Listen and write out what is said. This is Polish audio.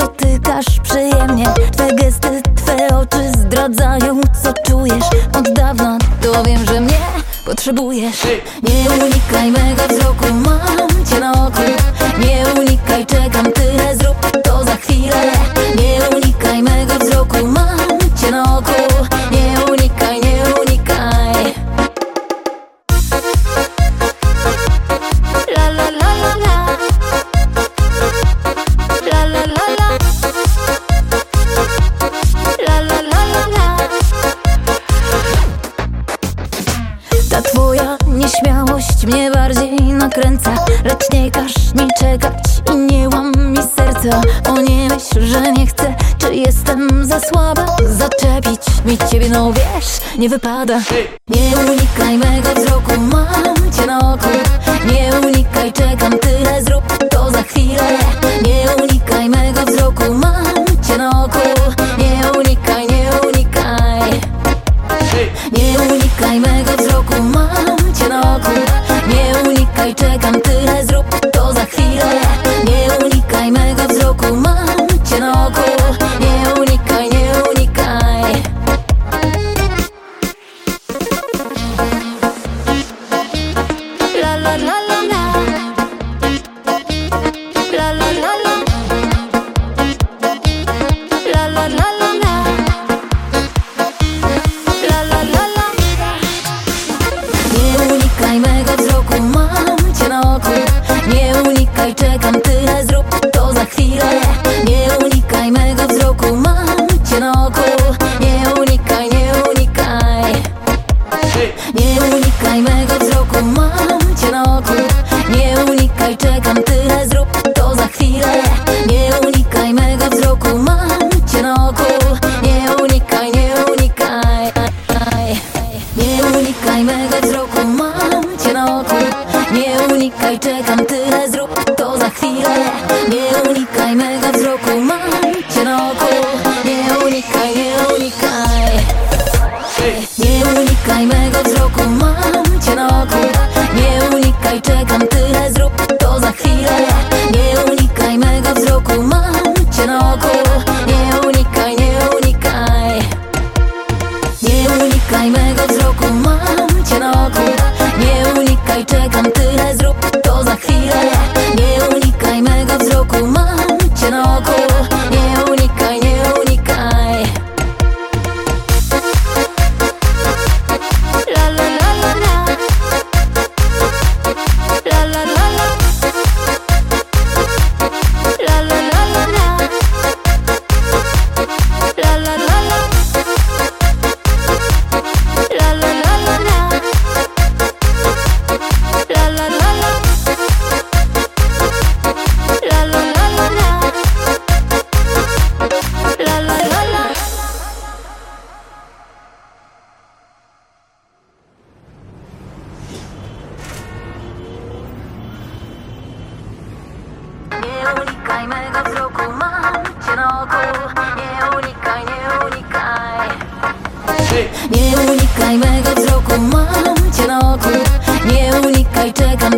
dotykasz przyjemnie. Twe gesty, twe oczy zdradzają co czujesz Od dawna. To wiem, że mnie potrzebujesz. Nie unikaj mego wzroku, mam cię na oku. Nie unikaj, czekam tyle, zrób to za chwilę. Nie nakręca Lecz nie każ mi czekać i nie łam mi serca O nie myśl, że nie chcę, czy jestem za słaba. Zaczepić mi ciebie, no wiesz, nie wypada. Nie unikaj mego wzroku, mam cię na oku. Nie unikaj, czekam, tyle zrób tyle zrób to za chwilę. Nie unikaj mego wzroku, mam cię na oku. Nie unikaj, nie unikaj. Nie unikaj mego wzroku, mam cię na oku. Nie unikaj, czekam, tyle zrób to za chwilę. Nie unikaj mego wzroku, mam cię na oku Nie unikaj, nie unikaj Nie unikaj mego wzroku, mam cię na oku Nie unikaj, czekam, mego wzroku, mam cię na oku Nie unikaj, nie unikaj. Nie unikaj mego wzroku, mam cię na oku Nie unikaj, czekam,